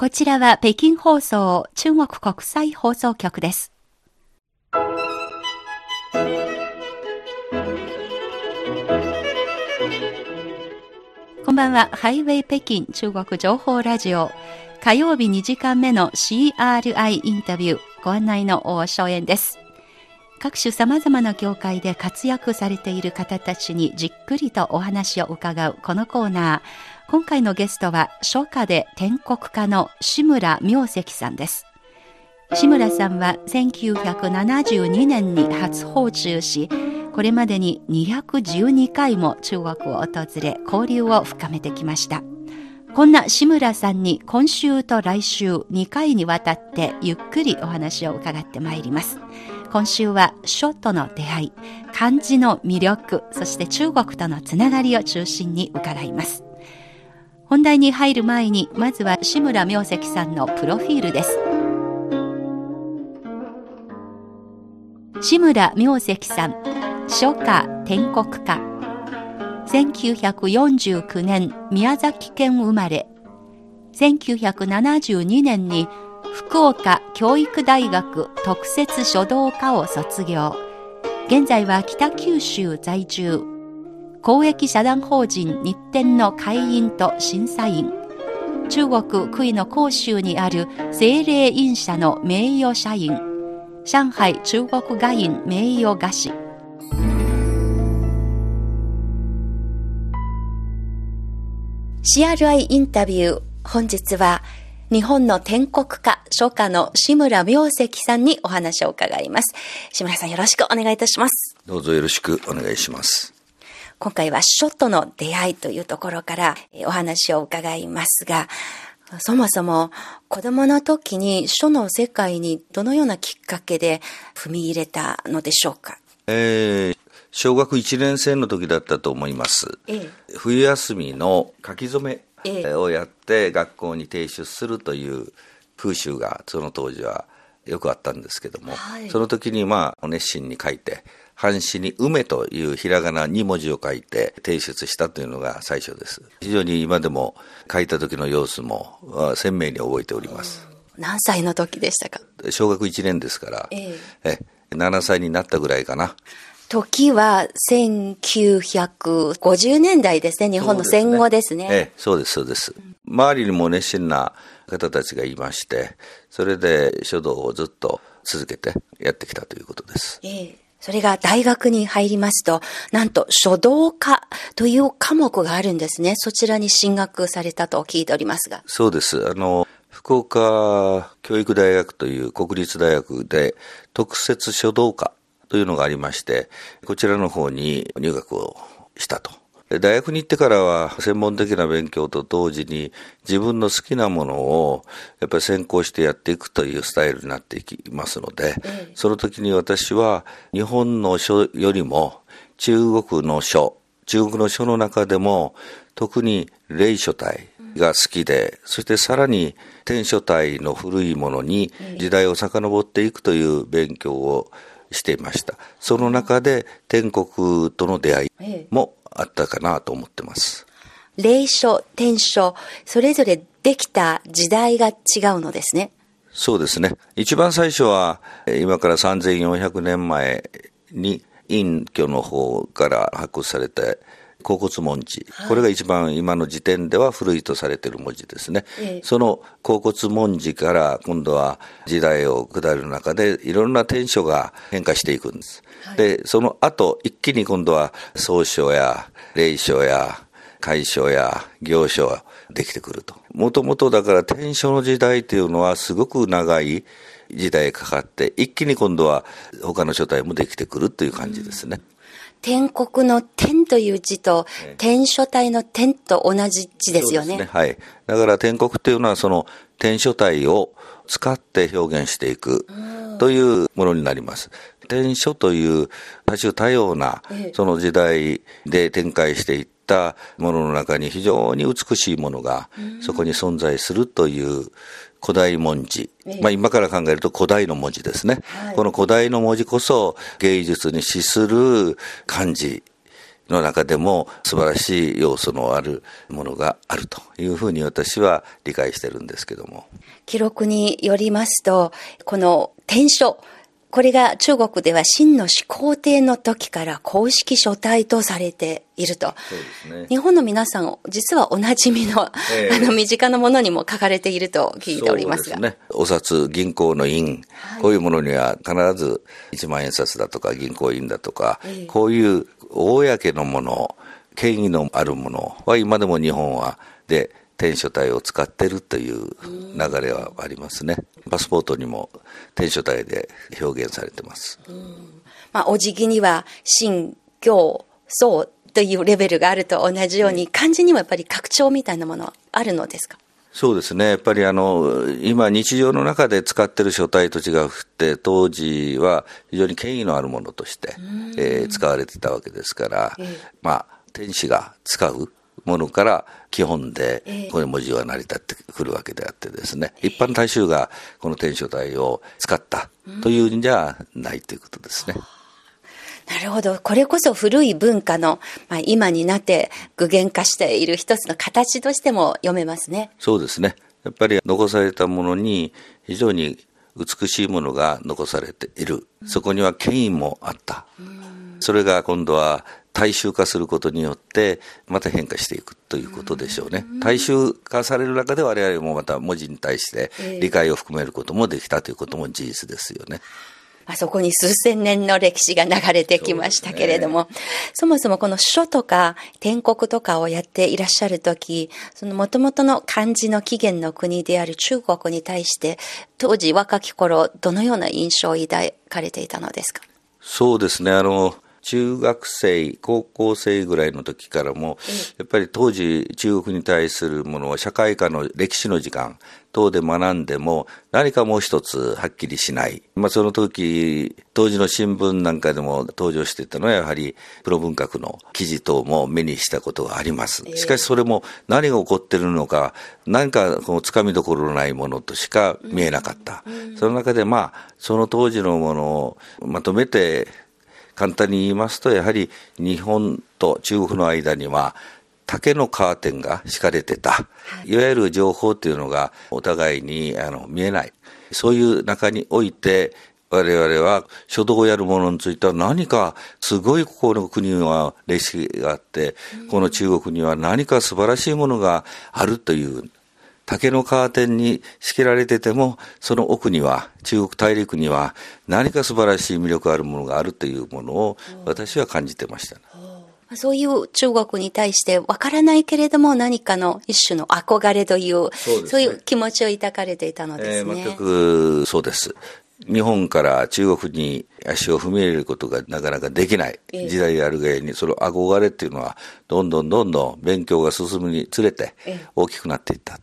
こちらは北京放送中国国際放送局です。こんばんは。ハイウェイ北京中国情報ラジオ。火曜日2時間目の CRI インタビュー。ご案内の大正円です。各種様々な業界で活躍されている方たちにじっくりとお話を伺うこのコーナー。今回のゲストは初夏で天国家の志村明石さんです。志村さんは1972年に初訪中し、これまでに212回も中国を訪れ交流を深めてきました。こんな志村さんに今週と来週2回にわたってゆっくりお話を伺ってまいります。今週は書との出会い、漢字の魅力、そして中国とのつながりを中心に伺います。本題に入る前に、まずは志村明石さんのプロフィールです。志村明石さん、書家天国家。1949年宮崎県生まれ。1972年に福岡教育大学特設書道科を卒業。現在は北九州在住。公益社団法人日展の会員と審査員。中国杭の広州にある精霊院社の名誉社員。上海中国画院名誉画師。CRI インタビュー。本日は日本の天国家、書家の志村明石さんにお話を伺います。志村さんよろしくお願いいたします。どうぞよろしくお願いします。今回は書との出会いというところからお話を伺いますが、そもそも子供の時に書の世界にどのようなきっかけで踏み入れたのでしょうか？えー、小学1年生の時だったと思います。ええ、冬休みの書き初めをやって学校に提出するという風習がその当時はよくあったんですけども、はい、その時にまあ熱心に書いて半紙に梅というひらがな2文字を書いて提出したというのが最初です。非常に今でも書いた時の様子も鮮明に覚えております。何歳の時でしたか？小学1年ですから、ええ7歳になったぐらいかな。時は1950年代ですね。日本の戦後ですね。ええ、そうです、そうです。周りにも熱心な方たちがいまして、それで書道をずっと続けてやってきたということです。ええ。それが大学に入りますと、なんと書道科という科目があるんですね。そちらに進学されたと聞いておりますが。そうです。あの、福岡教育大学という国立大学で特設書道科というのがありまして、こちらの方に入学をしたと。大学に行ってからは専門的な勉強と同時に自分の好きなものをやっぱり先行してやっていくというスタイルになっていきますので、その時に私は日本の書よりも中国の書、中国の書の中でも特に霊書体が好きで、そしてさらに天書体の古いものに時代を遡っていくという勉強をしていました。その中で天国との出会いもあったかなと思ってます。霊書、天書、それぞれできた時代が違うのですね。そうですね。一番最初は、今から3400年前に、隠居の方から発掘されて、甲骨文字、これが一番今の時点では古いとされている文字ですね、ええ、その甲骨文字から今度は時代を下る中でいろんな天書が変化していくんです、はい、でその後一気に今度は総書や霊書や解書や行書ができてくると。もともとだから天書の時代というのはすごく長い時代かかって一気に今度は他の書体もできてくるという感じですね、うん天国の天という字と、天書体の天と同じ字ですよね。ねはい。だから天国っていうのはその天書体を使って表現していくというものになります。天書という多種多様なその時代で展開していったものの中に非常に美しいものがそこに存在するという古代文字。まあ今から考えると古代の文字ですね。はい、この古代の文字こそ芸術に資する漢字の中でも素晴らしい要素のあるものがあるというふうに私は理解してるんですけども。記録によりますと、この天書、これが中国では秦の始皇帝の時から公式書体とされていると。ね、日本の皆さん、実はおなじみの、えー、あの、身近なものにも書かれていると聞いておりますが。そうですね。お札、銀行の印、はい、こういうものには必ず一万円札だとか銀行印だとか、えー、こういう公のもの、権威のあるものは今でも日本は、で、篆書体を使ってるという流れはありますね。パスポートにも篆書体で表現されてます。まあ、お辞儀には、新、行、僧というレベルがあると同じように、漢字にもやっぱり拡張みたいなものはあるのですか？そうですね。やっぱりあの、今日常の中で使ってる書体と違うって、当時は非常に権威のあるものとして、えー、使われてたわけですから、えー、まあ、天使が使うものから基本で、この文字は成り立ってくるわけであってですね、一般大衆がこの天書体を使ったというんじゃないということですね。なるほど。これこそ古い文化の、まあ、今になって具現化している一つの形としても読めますね。そうですね。やっぱり残されたものに非常に美しいものが残されている。そこには権威もあった。それが今度は大衆化することによってまた変化していくということでしょうね。大衆化される中で我々もまた文字に対して理解を含めることもできたということも事実ですよね。あそこに数千年の歴史が流れてきましたけれども、そ、ね,、もそもこの書とか天国とかをやっていらっしゃるとき、その元々の漢字の起源の国である中国に対して、当時若き頃、どのような印象を抱かれていたのですか？そうですね、あの、中学生、高校生ぐらいの時からも、やっぱり当時中国に対するものは社会科の歴史の時間等で学んでも何かもう一つはっきりしない。まあその時、当時の新聞なんかでも登場していたのはやはりプロ文学の記事等も目にしたことがあります。しかしそれも何が起こってるのか、何かこのつかみどころのないものとしか見えなかった。その中でまあその当時のものをまとめて簡単に言いますと、やはり日本と中国の間には、竹のカーテンが敷かれてた、い。わゆる情報っていうのがお互いにあの見えない。そういう中において、我々は書道をやるものについては何かすごいここの国には歴史があって、この中国には何か素晴らしいものがあるという竹のカーテンに仕切られてても、その奥には、中国大陸には何か素晴らしい魅力あるものがあるというものを私は感じてました、ね。そういう中国に対してわからないけれども何かの一種の憧れという、そう、ね,、いう気持ちを抱かれていたのですね。えー、全くそうです。日本から中国に足を踏み入れることがなかなかできない時代であるがゆに、その憧れっていうのは、どんどんどんどん勉強が進むにつれて大きくなっていった。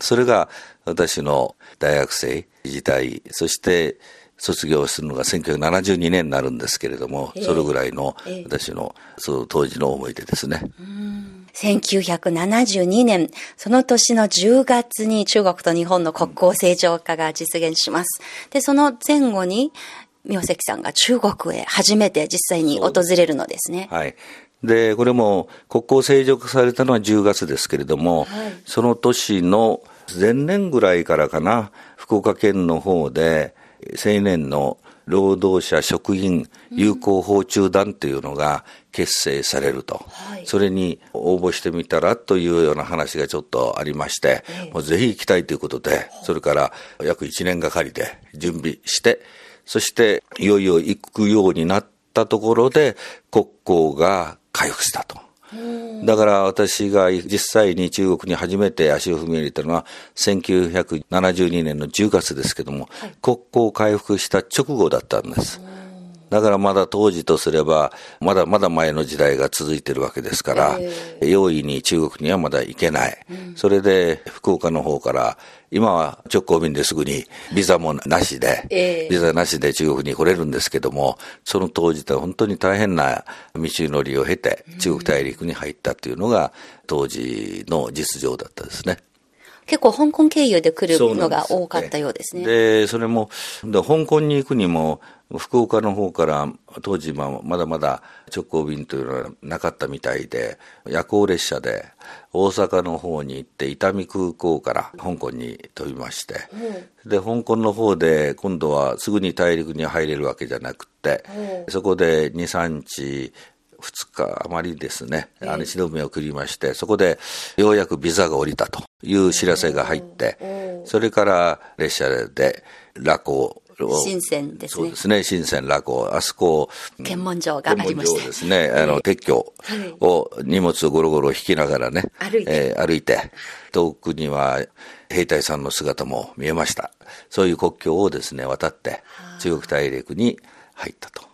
それが私の大学生時代、そして卒業するのが1972年になるんですけれども、それぐらいの私のその当時の思い出ですね。1972年、その年の10月に中国と日本の国交正常化が実現します。で、その前後に、明石さんが中国へ初めて実際に訪れるのですね。はい。で、これも国交正常化されたのは10月ですけれども、はい、その年の前年ぐらいからかな、福岡県の方で青年の労働者職員友好訪中団というのが結成されると、はい、それに応募してみたらというような話がちょっとありまして、もうぜひ行きたいということで、それから約1年がかりで準備して、そしていよいよ行くようになったところで国交が回復したと。だから私が実際に中国に初めて足を踏み入れたのは1972年の10月ですけども、はい、国交回復した直後だったんです。だからまだ当時とすれば、まだまだ前の時代が続いてるわけですから、えー、容易に中国にはまだ行けない。うん、それで、福岡の方から、今は直行便ですぐに、ビザもなしで、えー、ビザなしで中国に来れるんですけども、その当時って本当に大変な道のりを経て、中国大陸に入ったっていうのが、当時の実情だったですね。結構香港経由で来るのが多かったようですね。で、それも、で香港に行くにも、福岡の方から当時まだまだ直行便というのはなかったみたいで夜行列車で大阪の方に行って伊丹空港から香港に飛びまして、う。ん、で香港の方で今度はすぐに大陸に入れるわけじゃなくて、う。ん、そこで23日2日余りですね、あの、一度目を送りまして、そこでようやくビザが降りたという知らせが入って、それから列車で落港新鮮ですね。そうですね、新鮮落語。あそこ、検問所がありました。ですね、あの、鉄橋を、荷物をゴロゴロ引きながらね、歩いて、えー、歩いて、遠くには兵隊さんの姿も見えました。そういう国境をですね、渡って、中国大陸に入ったと。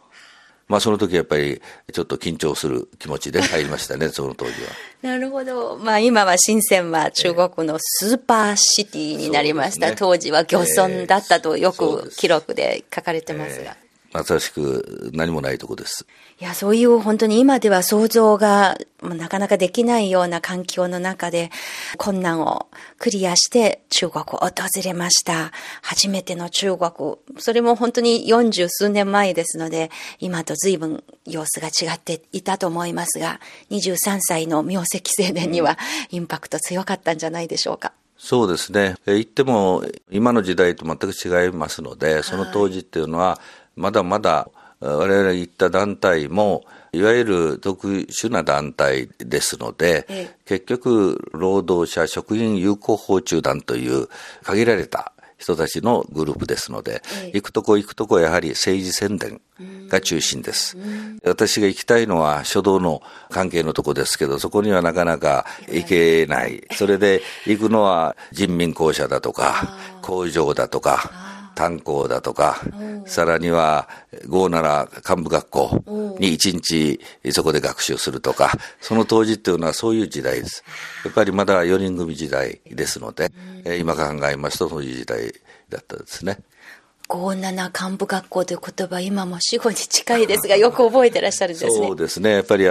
まあその時やっぱりちょっと緊張する気持ちで入りましたね、その当時は。なるほど。まあ今は深センは中国のスーパーシティになりました。ね、当時は漁村だったとよく記録で書かれてますが。まさしく何もないとこです。いや、そういう本当に今では想像がなかなかできないような環境の中で困難をクリアして中国を訪れました。初めての中国。それも本当に40数年前ですので、今と随分様子が違っていたと思いますが、23歳の名跡青年にはインパクト強かったんじゃないでしょうか。そうですね。言っても今の時代と全く違いますので、その当時っていうのは、まだまだ我々行った団体もいわゆる特殊な団体ですので、ええ、結局労働者職員友好法中団という限られた人たちのグループですので、え、行くとこ行くとこやはり政治宣伝が中心です。私が行きたいのは書道の関係のとこですけど、そこにはなかなか行けない。それで行くのは人民公社だとか、工場だとか、炭鉱だとか、さらには、豪なら幹部学校に一日そこで学習するとか、その当時っていうのはそういう時代です。やっぱりまだ4人組時代ですので、今考えますとそういう時代だったですね。豪七幹部学校という言葉、今も死後に近いですが、よく覚えてらっしゃるんですね。そうですね。やっぱり、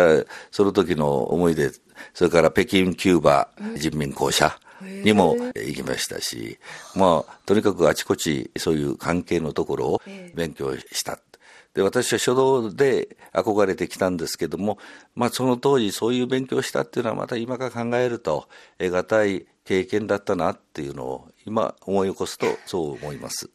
その時の思い出、それから北京キューバ人民公社、にも行きましたし、まあ、とにかくあちこちそういう関係のところを勉強した。で、私は書道で憧れてきたんですけども、まあその当時そういう勉強したっていうのはまた今から考えると得難い経験だったなっていうのを今思い起こすとそう思います。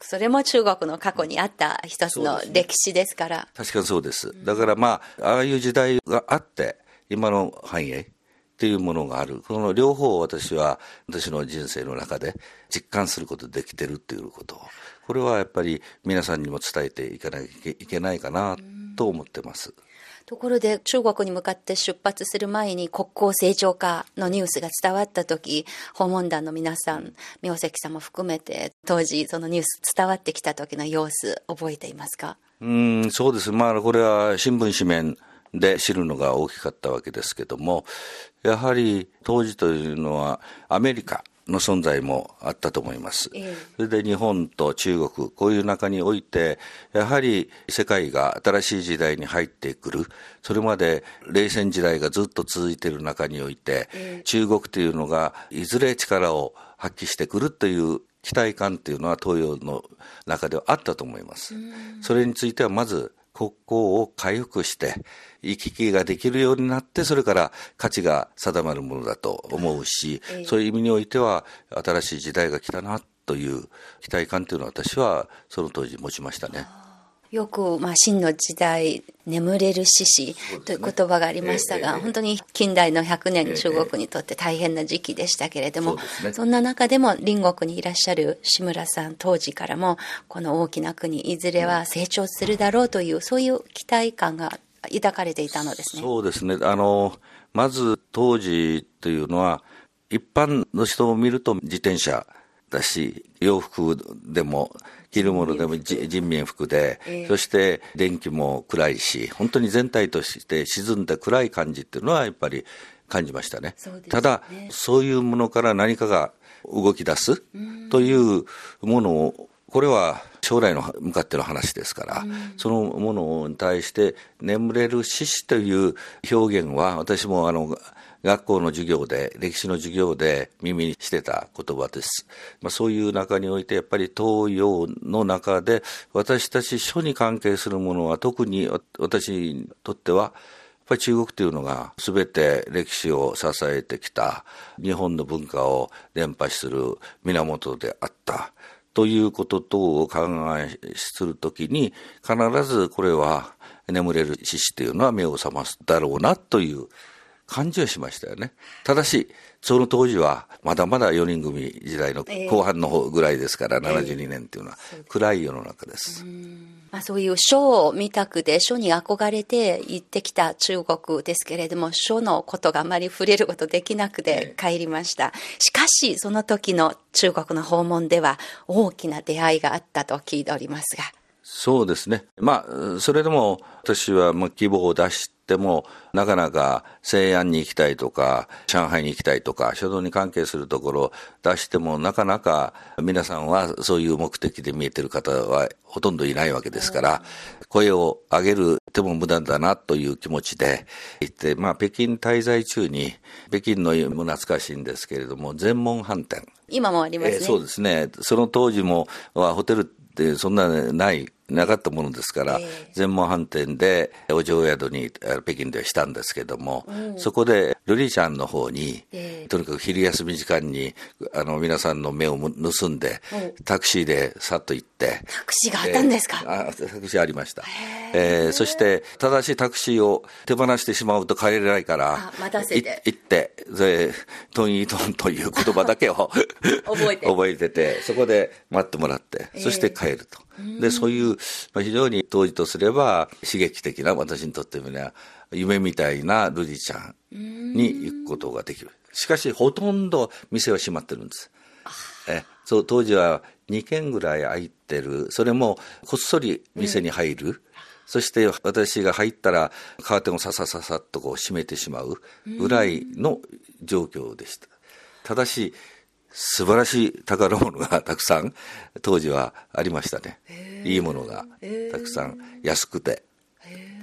それも中国の過去にあった一つの歴史ですから。ね、確かにそうです。だからまあ、ああいう時代があって、今の繁栄、っていうものがある。この両方を私は私の人生の中で実感することできてるっていうこと。これはやっぱり皆さんにも伝えていかなきゃいけないかなと思ってます。ところで中国に向かって出発する前に国交正常化のニュースが伝わった時訪問団の皆さん明石さんも含めて当時そのニュース伝わってきた時の様子覚えていますか？うんそうですまあこれは新聞紙面で知るのが大きかったわけですけども、やはり当時というのはアメリカの存在もあったと思います。それで日本と中国、こういう中において、やはり世界が新しい時代に入ってくる。それまで冷戦時代がずっと続いている中において、中国というのがいずれ力を発揮してくるという期待感というのは東洋の中ではあったと思います。それについてはまず国交を回復して、行き来ができるようになって、それから価値が定まるものだと思うし、そういう意味においては、新しい時代が来たなという期待感というのは私はその当時持ちましたね。よく、まあ、真の時代、眠れる獅子という言葉がありましたが、ね、本当に近代の100年、中国にとって大変な時期でしたけれども、そね、そんな中でも隣国にいらっしゃる志村さん当時からも、この大きな国、いずれは成長するだろうという、そういう期待感が抱かれていたのですね。そうですね。あの、まず当時というのは、一般の人を見ると自転車だし、洋服でも、着るものでも人民服で、えー、そして電気も暗いし、本当に全体として沈んで暗い感じっていうのはやっぱり感じましたね。ね。ただ、そういうものから何かが動き出すというものを、これは将来の向かっての話ですから、そのものに対して眠れる獅子という表現は私もあの学校の授業で、歴史の授業で耳にしてた言葉です。まあ、そういう中において、やっぱり東洋の中で、私たち書に関係するものは、特に私にとっては、やっぱり中国というのが全て歴史を支えてきた日本の文化を伝播する源であった。ということ等を考えするときに必ずこれは眠れる獅子というのは目を覚ますだろうなという感じはしましたよね。ただし、その当時はまだまだ4人組時代の後半の方ぐらいですから、えー、72年っていうのは暗い世の中です。まあ、そういう書を見たくて、書に憧れて行ってきた中国ですけれども、書のことがあまり触れることできなくて帰りました。しかし、その時の中国の訪問では大きな出会いがあったと聞いておりますが。そうですね。まあ、それでも私はまあ希望を出しても、なかなか西安に行きたいとか、上海に行きたいとか、書道に関係するところを出しても、なかなか皆さんはそういう目的で見えてる方はほとんどいないわけですから、声を上げる手も無駄だなという気持ちで行って、まあ、北京滞在中に、北京のも懐かしいんですけれども、全門飯店。今もありますね、えー、そうですね。その当時も、はホテルってそんなないなかったものですから、全門飯店でお嬢宿に北京でしたんですけども、そこでルリちゃんの方に、とにかく昼休み時間にあの皆さんの目を盗んで、タクシーでさっと行って、タクシーがあったんですか、あタクシーありました、え。ー、そして正しいタクシーを手放してしまうと帰れないから待たせて。行ってでトンイートンという言葉だけを 覚えて。覚えててそこで待ってもらって、そして帰ると。で、そういう、まあ、非常に当時とすれば刺激的な、私にとってみれば、夢みたいなルディちゃんに行くことができる。しかし、ほとんど店は閉まってるんです。えそう当時は2軒ぐらい空いてる。それもこっそり店に入る。うんそして私が入ったらカーテンをささささっとこう閉めてしまうぐらいの状況でした。ただし、素晴らしい宝物がたくさん当時はありましたね。いいものがたくさん安くて。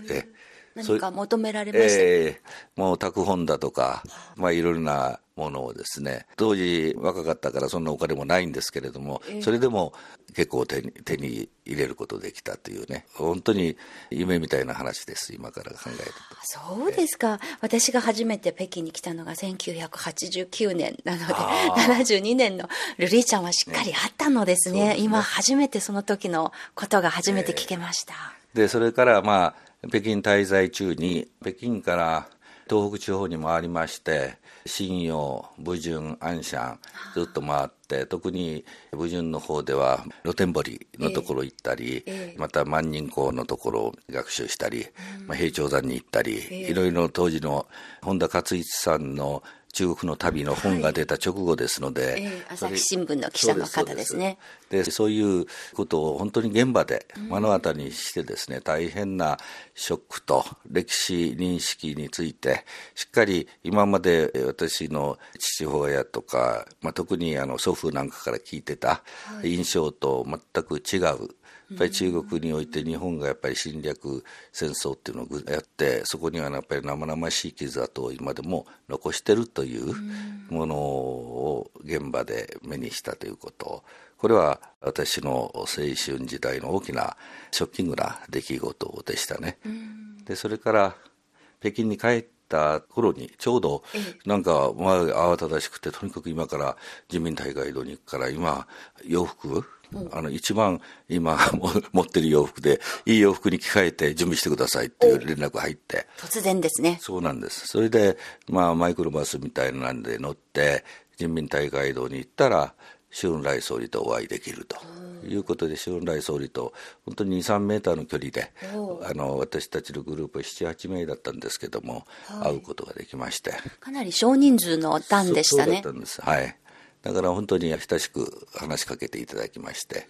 え何か求められました、えー、もう拓本だとか、まあいろいろなものをですね、当時若かったからそんなお金もないんですけれども、それでも結構手に手に入れることできたというね、本当に夢みたいな話です、今から考えると。そうですか。私が初めて北京に来たのが1989年なので、72年のルリーちゃんはしっかりあったのですね。ね今初めてその時のことが初めて聞けました。えー、で、それからまあ、北京滞在中に、北京から東北地方に回りまして、信陽、武順、安山、ずっと回って、特に武順の方では露天堀のところ行ったり、えー、また万人校のところを学習したり、まあ、平頂山に行ったり、いろいろ当時の本田勝一さんの中国の旅の本が出た直後ですので、はい。えー、朝日新聞の記者の方ですね。でそういうことを本当に現場で目の当たりにしてですね、うん、大変なショックと歴史認識についてしっかり今まで私の父親とか、まあ、特にあの祖父なんかから聞いてた印象と全く違うやっぱり中国において日本がやっぱり侵略戦争っていうのをやってそこにはやっぱり生々しい傷跡を今でも残してるというものを現場で目にしたということこれは私の青春時代の大きなショッキングな出来事でしたね。でそれから北京に帰った頃にちょうどなんかまあ慌ただしくてとにかく今から人民大会堂に行くから今洋服あの一番今持ってる洋服でいい洋服に着替えて準備してくださいっていう。連絡が入って。突然ですね。そうなんです。それでまあマイクロバスみたいなんで乗って人民大会堂に行ったら周恩来総理とお会いできると。いうことで周恩来総理と本当に23メーターの距離であの私たちのグループ78名だったんですけども、はい、会うことができまして。かなり少人数の団でしたね。そうだったんです。はいだから本当に親しく話しかけていただきまして、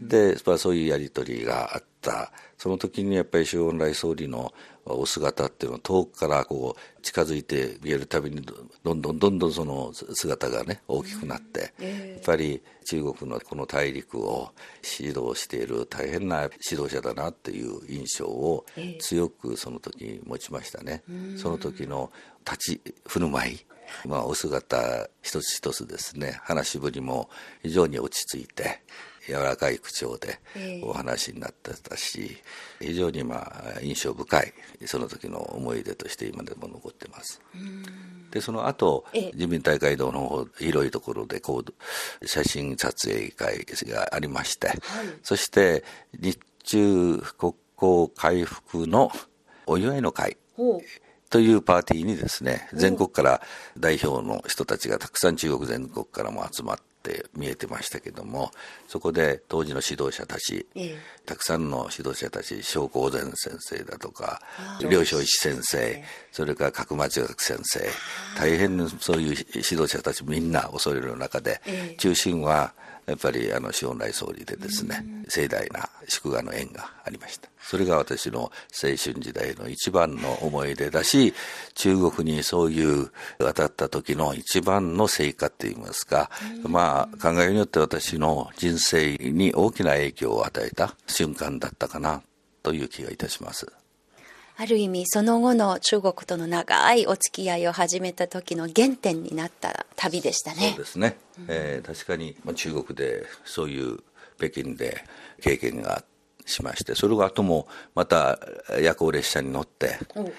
で、まあ、そういうやり取りがあった。その時にやっぱり周恩来総理のお姿っていうのは遠くからこう近づいて見えるたびにどんどんどんどんその姿がね大きくなって、やっぱり中国のこの大陸を指導している大変な指導者だなっていう印象を強くその時持ちましたね。その時の立ち振る舞いまあ、お姿一つ一つですね話しぶりも非常に落ち着いて柔らかい口調でお話になってたし、非常にまあ印象深いその時の思い出として今でも残ってます。でその後人民大会堂の方広いところでこう写真撮影会がありまして、はい、そして日中国交回復のお祝いの会というパーティーにですね全国から代表の人たちがたくさん中国全国からも集まって見えてましたけどもそこで当時の指導者たち、ええ、たくさんの指導者たち小光禅先生だとか両正一先生それから角松学先生大変そういう指導者たちみんな恐れる中で、中心はやっぱりあの周恩来総理でですね、盛大な祝賀の縁がありました。それが私の青春時代の一番の思い出だし中国にそういう渡った時の一番の成果といいますか、まあ考えによって私の人生に大きな影響を与えた瞬間だったかなという気がいたします。ある意味その後の中国との長いお付き合いを始めた時の原点になった旅でしたね。そうですね、うん、えー、確かに、まあ、中国でそういう北京で経験がしましてそれが後もまた夜行列車に乗って、うん、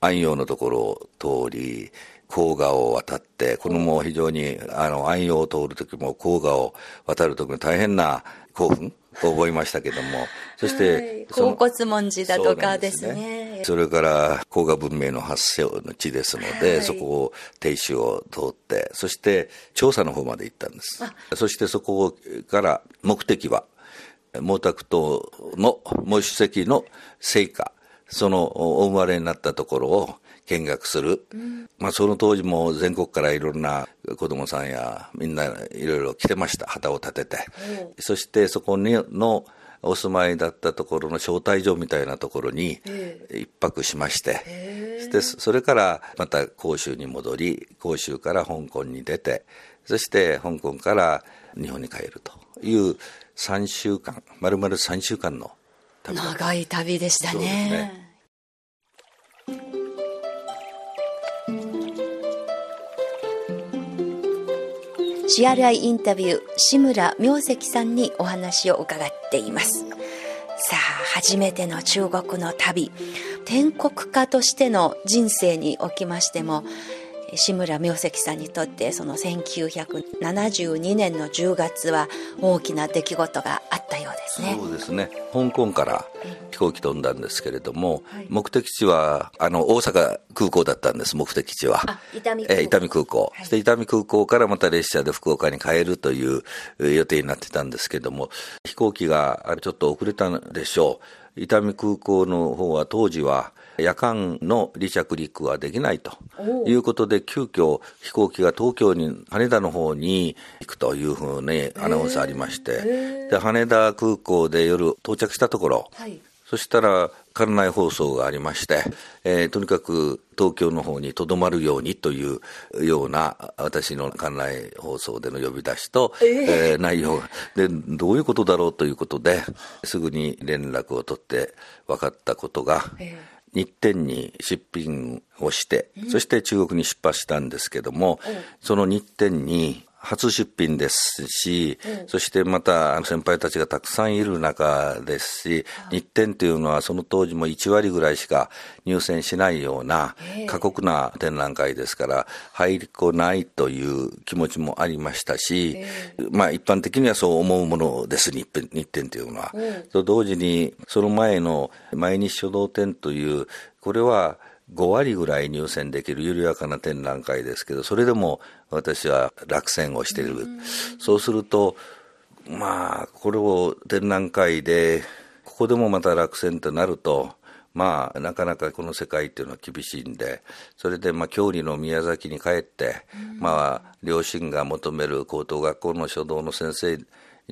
安陽のところを通り黄河を渡ってこれも非常にあの安陽を通る時も黄河を渡る時も大変な興奮覚えましたけども、そして、甲骨文字だとかですね。それから、黄河文明の発生の地ですので、はい、そこを停止を通って、そして調査の方まで行ったんです。そしてそこから目的は、毛沢東の毛主席の成果、そのお生まれになったところを見学する、うん、まあ、その当時も全国からいろんな子供さんやみんないろいろ来てました。旗を立てて、う。ん、そしてそこにのお住まいだったところの招待所みたいなところに一泊しまして、でそれからまた広州に戻り広州から香港に出てそして香港から日本に帰るという3週間まるまる3週間の旅長い旅でしたね。CRI インタビュー志村明石さんにお話を伺っています。さあ初めての中国の旅天国家としての人生におきましても志村明石さんにとってその1972年の10月は大きな出来事があったようですね。そうですね。香港から飛行機飛んだんですけれども、はい、目的地はあの大阪空港だったんです目的地は。伊丹空港,、えー、伊丹空港、はい、そして伊丹空港からまた列車で福岡に帰るという予定になってたんですけれども飛行機がちょっと遅れたんでしょう。伊丹空港の方は当時は夜間の離着陸はできないと。いうことで、急遽飛行機が東京に、羽田の方に行くというふうにアナウンスありまして、で羽田空港で夜到着したところ、はい、そしたら館内放送がありまして、えー、とにかく東京の方にとどまるようにというような私の館内放送での呼び出しと、えー、えー、内容でどういうことだろうということですぐに連絡を取って分かったことが、えー日展に出品をして、そして中国に出発したんですけども、その日展に初出品ですし、そしてまた先輩たちがたくさんいる中ですし、日展というのはその当時も1割ぐらいしか入選しないような過酷な展覧会ですから、入りこないという気持ちもありましたし、まあ一般的にはそう思うものです、日展というのは。と同時に、その前の毎日書道展という、これは5割ぐらい入選できる緩やかな展覧会ですけど、それでも私は落選をしている。そうすると、まあ、これを展覧会で、ここでもまた落選となると、まあ、なかなかこの世界っていうのは厳しいんで、それで、まあ、郷里の宮崎に帰って、まあ、両親が求める高等学校の書道の先生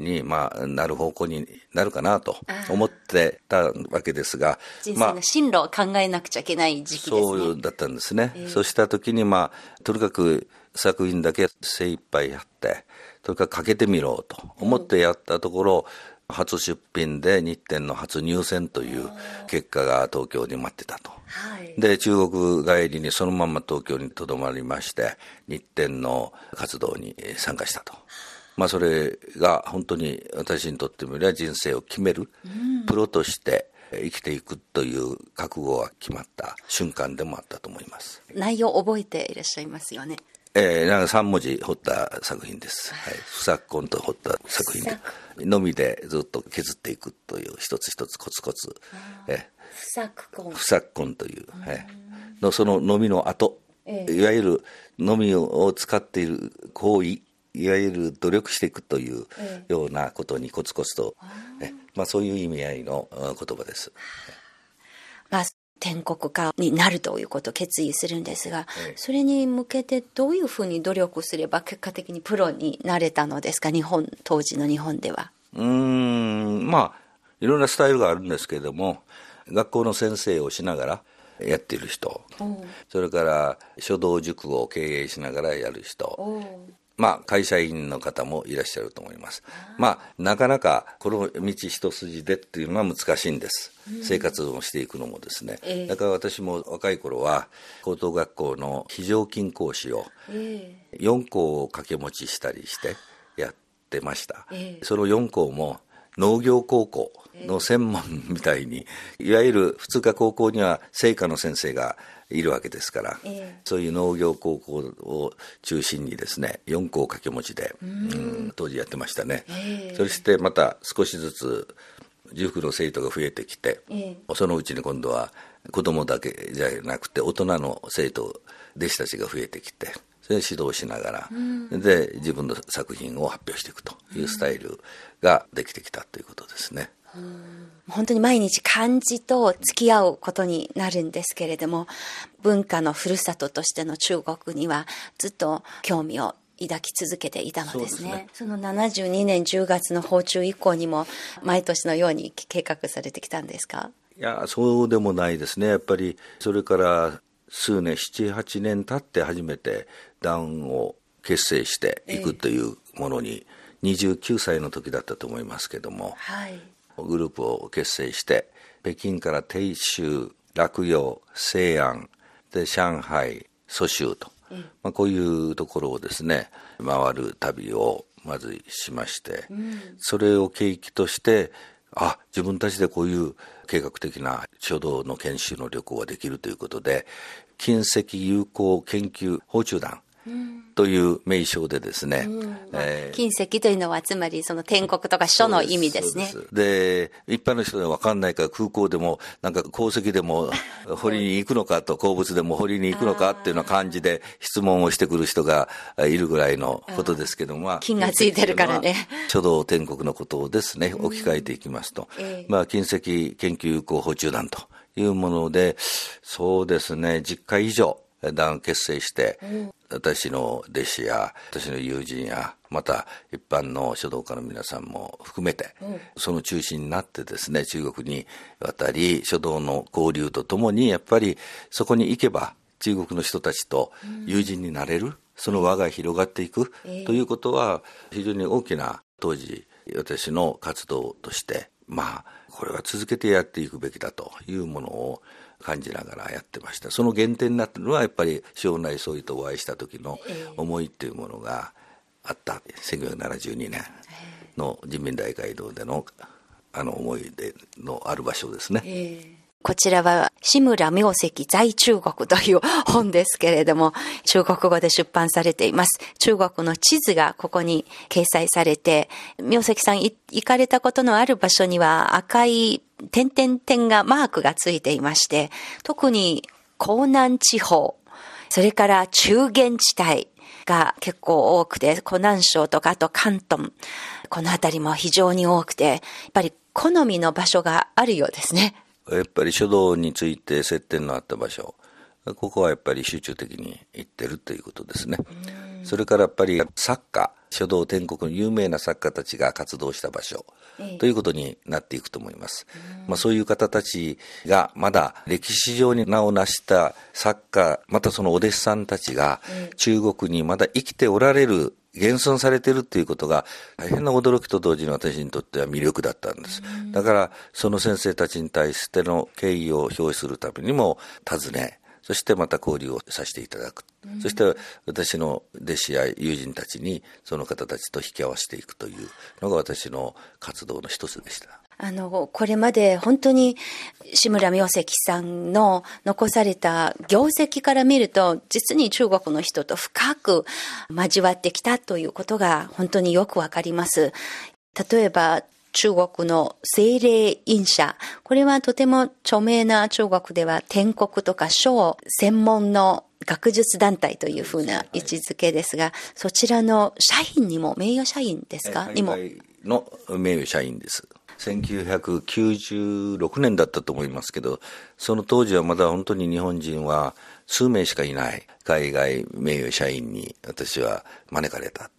に、まあ、なる方向になるかなと思ってたわけですが、人生の進路を考えなくちゃいけない時期ですね。そうだったんですね。えー、そうした時に、まあ、とにかく作品だけ精一杯やって、とにかくかけてみろと思ってやったところ、うん初出品で日展の初入選という結果が東京に待ってたと。はい、で、中国帰りにそのまま東京にとどまりまして、日展の活動に参加したと。まあそれが本当に私にとってみれば人生を決める、プロとして生きていくという覚悟が決まった瞬間でもあったと思います。内容を覚えていらっしゃいますよね。えー、なんか3文字彫った作品です。はい。不作婚と彫った作品で。のみでずっと削っていくという一つ一つコツコツ。え不作婚。不作婚という。はい。のそののみの後、えー、いわゆるのみを使っている行為、いわゆる努力していくというようなことにコツコツと、えまあそういう意味合いの言葉です。まあ天国化になるということを決意するんですが、それに向けてどういうふうに努力すれば結果的にプロになれたのですか？日本当時の日本では。うんまあいろんなスタイルがあるんですけれども学校の先生をしながらやっている人、それから書道塾を経営しながらやる人、まあ、会社員の方もいらっしゃると思います。まあ、なかなかこの道一筋でっていうのは難しいんです。生活をしていくのもですね。だから私も若い頃は、高等学校の非常勤講師を4校を掛け持ちしたりしてやってました。その4校も農業高校の専門みたいに、いわゆる普通科高校には生科の先生がいるわけですから、えー、そういう農業高校を中心にですね4校掛け持ちで、うん、当時やってましたね、えー、そしてまた少しずつ塾の生徒が増えてきて、えー、そのうちに今度は子供だけじゃなくて大人の生徒弟子たちが増えてきてそれで指導しながら、うん、で自分の作品を発表していくというスタイルができてきたということですね。本当に毎日漢字と付き合うことになるんですけれども、文化のふるさととしての中国にはずっと興味を抱き続けていたのですね。そ、ね、の72年10月の訪中以降にも毎年のように計画されてきたんですか？いや、そうでもないですね。やっぱりそれから数年、7、8年経って初めて団を結成していくというものに、29歳の時だったと思いますけども、はい、グループを結成して北京から鄭州洛陽西安で上海蘇州と、うん、まあ、こういうところをですね回る旅をまずしまして、うん、それを契機としてあ自分たちでこういう計画的な書道の研修の旅行ができるということで近石友好研究訪中団という名称でですね。うんえー、金石というのはつまりその天国とか書の意味ですね。で一般の人は分かんないから空港でもなんか鉱石でも 掘りに行くのかと鉱物でも掘りに行くのかっていうような感じで質問をしてくる人がいるぐらいのことですけども、金がついてるからね。書道天国のことをですね、置き換えていきますと。えー、まあ金石研究有効補充団というもので、そうですね、10回以上団結成して、私の弟子や私の友人やまた一般の書道家の皆さんも含めて、その中心になってですね中国に渡り書道の交流とともにやっぱりそこに行けば中国の人たちと友人になれる、その輪が広がっていくということは非常に大きな当時私の活動としてまあこれは続けてやっていくべきだというものを感じながらやってました。その原点になったのはやっぱり庄内総理とお会いした時の思いっていうものがあった。1972年の人民大会堂でのあの思い出のある場所ですね。こちらは、志村明石在中国という本ですけれども、中国語で出版されています。中国の地図がここに掲載されて、明石さん行かれたことのある場所には赤い点々点が、マークがついていまして、特に江南地方、それから中原地帯が結構多くて、湖南省とかあと関東、この辺りも非常に多くて、やっぱり好みの場所があるようですね。やっぱり書道について接点のあった場所、ここはやっぱり集中的に行ってるということですね。それからやっぱり作家書道天国の有名な作家たちが活動した場所ということになっていくと思います。まあ、そういう方たちがまだ歴史上に名を成した作家、またそのお弟子さんたちが中国にまだ生きておられる現存されているということが大変な驚きと同時に私にとっては魅力だったんです。だからその先生たちに対しての敬意を表示するためにも尋ね、そしてまた交流をさせていただく。うん、そして私の弟子や友人たちにその方たちと引き合わせていくというのが私の活動の一つでした。あの、これまで本当に志村明石さんの残された業績から見ると、実に中国の人と深く交わってきたということが本当によくわかります。例えば、中国の精霊院社。これはとても著名な中国では天国とか書専門の学術団体というふうな位置づけですが、そちらの社員にも、名誉社員ですか？にも。の名誉社員です。1996年だったと思いますけど、その当時はまだ本当に日本人は数名しかいない海外名誉社員に私は招かれた。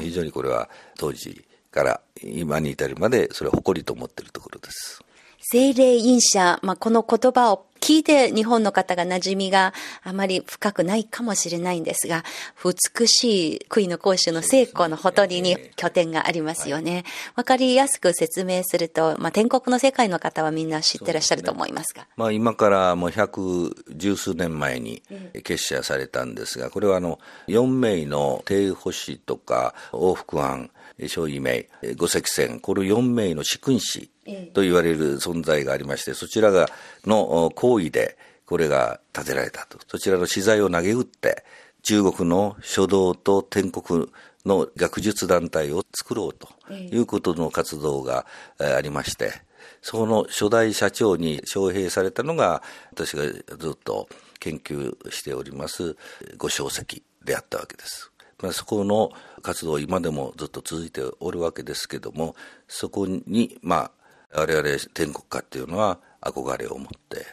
非常にこれは当時から今に至るまでそれは誇りと思っているところです。精霊飲者、まあ、この言葉を聞いて日本の方が馴染みがあまり深くないかもしれないんですが、美しい杭の講師の聖子のほとりに拠点がありますよね。わ、かりやすく説明すると、まあ、天国の世界の方はみんな知ってらっしゃると思いますが。すね、まあ、今からもう百十数年前に結社されたんですが、これはあの、4名の帝保師とか往復案、小位名、五石線、この4名の主君子と言われる存在がありまして、そちらがの行為で、これが建てられたと。そちらの資材を投げ打って、中国の書道と天国の学術団体を作ろうということの活動がありまして、その初代社長に招聘されたのが、私がずっと研究しておりますご小石であったわけです。まあ、そこの活動今でもずっと続いておるわけですけどもそこにまあ我々天国家っていうのは憧れを持って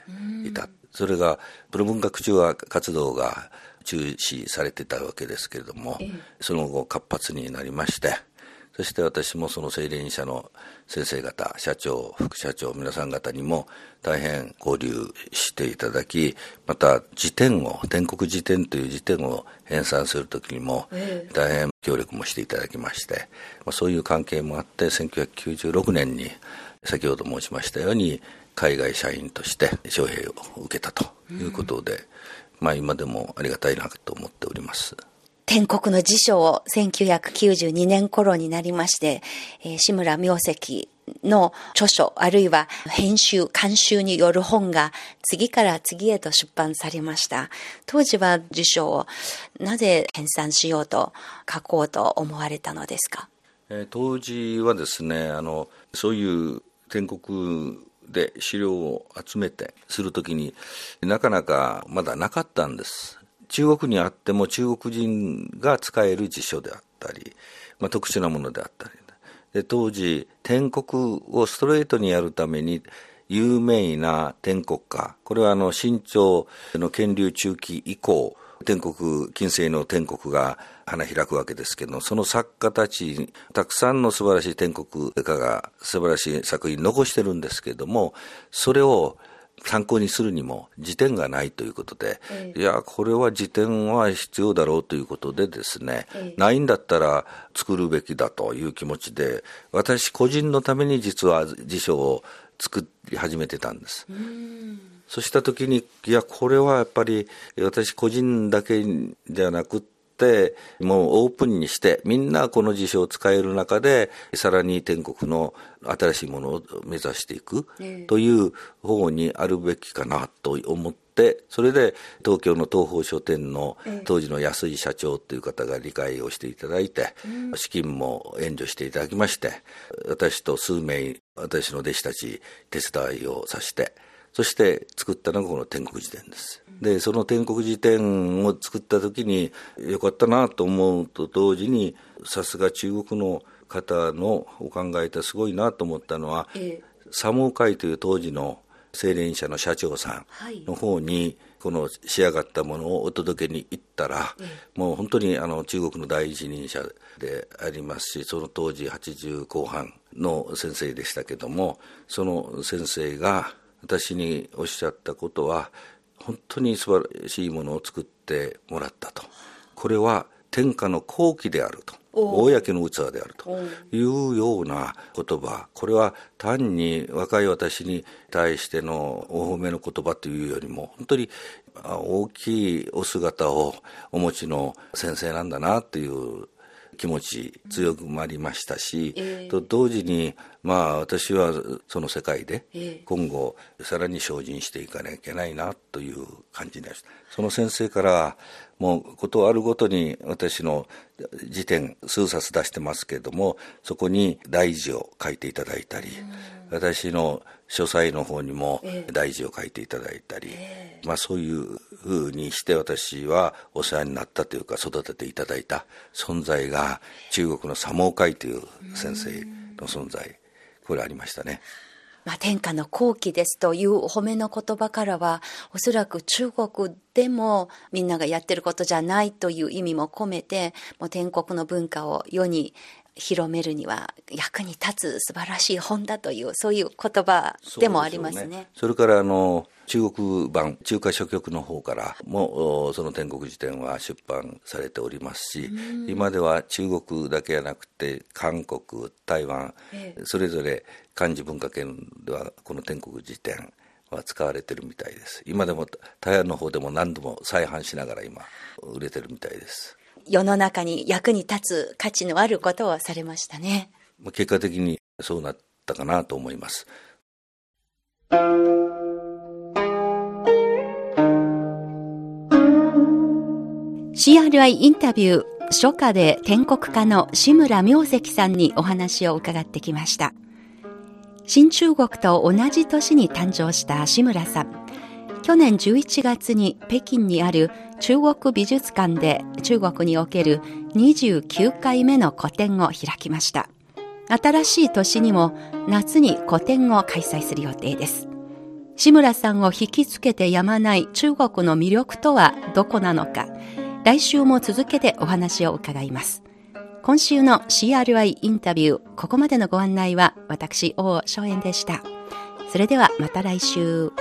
いた。それがプロ文学中は活動が中止されてたわけですけれども、その後活発になりましてそして私もその精錬社の先生方、社長、副社長、皆さん方にも大変交流していただき、また辞典を、天国辞典という辞典を編纂するときにも大変協力もしていただきまして、そういう関係もあって、1996年に先ほど申しましたように、海外社員として招聘を受けたということで、まあ今でもありがたいなと思っております。天国の辞書を1992年頃になりまして、えー、志村明石の著書、あるいは編集、監修による本が次から次へと出版されました。当時は辞書をなぜ編纂しようと書こうと思われたのですか、えー、当時はですね、あの、そういう天国で資料を集めてするときになかなかまだなかったんです。中国にあっても中国人が使える辞書であったり、まあ、特殊なものであったりで当時天国をストレートにやるために有名な天国家これはあの清朝の建立中期以降天国近世の天国が花開くわけですけどその作家たちたくさんの素晴らしい天国家が素晴らしい作品残してるんですけどもそれを参考にするにも辞典がないということで、えいや、これは辞典は必要だろうということでですね、えないんだったら作るべきだという気持ちで、私個人のために実は辞書を作り始めてたんです。そうした時に、いや、これはやっぱり私個人だけじゃなくて、もうオープンにして、みんなこの辞書を使える中で、さらに天国の新しいものを目指していくという方にあるべきかなと思って、それで東京の東宝書店の当時の安井社長という方が理解をしていただいて、資金も援助していただきまして、私と数名、私の弟子たち手伝いをさせて、そして作ったのがこの天国辞典です。で、その天国辞典を作った時によかったなと思うと同時に、さすが中国の方のお考えてすごいなと思ったのは、えー、サモー会という当時の青年社の社長さんの方にこの仕上がったものをお届けに行ったら、もう本当にあの中国の第一人者でありますしその当時80後半の先生でしたけどもその先生が私におっしゃったことは本当に素晴らしいものを作ってもらったと。これは天下の好機であると。公の器であると。いうような言葉。これは単に若い私に対してのお褒めの言葉というよりも本当に大きいお姿をお持ちの先生なんだなという気持ち強くまりましたし、えー、と同時にまあ私はその世界で今後さらに精進していかなきゃいけないなという感じでした。その先生からもうことあるごとに私の辞典数冊出してますけれどもそこに大事を書いていただいたり、私の書斎の方にも大事を書いていただいたり、まあそういうふうにして私はお世話になったというか育てていただいた存在が中国の左毛会という先生の存在。これありましたね。まあ、天下の好機ですという褒めの言葉からは、おそらく中国でもみんながやってることじゃないという意味も込めて、もう天国の文化を世に広めるには役に立つ素晴らしい本だという、そういう言葉でもありますね。そ、ね、れからあの、中国版中華書局の方からもその天国辞典は出版されておりますし、今では中国だけじゃなくて韓国台湾、それぞれ漢字文化圏ではこの天国辞典は使われてるみたいです。今でも台湾の方でも何度も再販しながら今売れてるみたいです世の中に役に立つ価値のあることをされましたね結果的にそうなったかなと思います CRI インタビュー初夏で天国家の志村明石さんにお話を伺ってきました。新中国と同じ年に誕生した志村さん。去年11月に北京にある中国美術館で中国における29回目の個展を開きました。新しい年にも夏に個展を開催する予定です。志村さんを引きつけてやまない中国の魅力とはどこなのか。来週も続けてお話を伺います。今週の CRI インタビュー、ここまでのご案内は私、王昭燕でした。それではまた来週。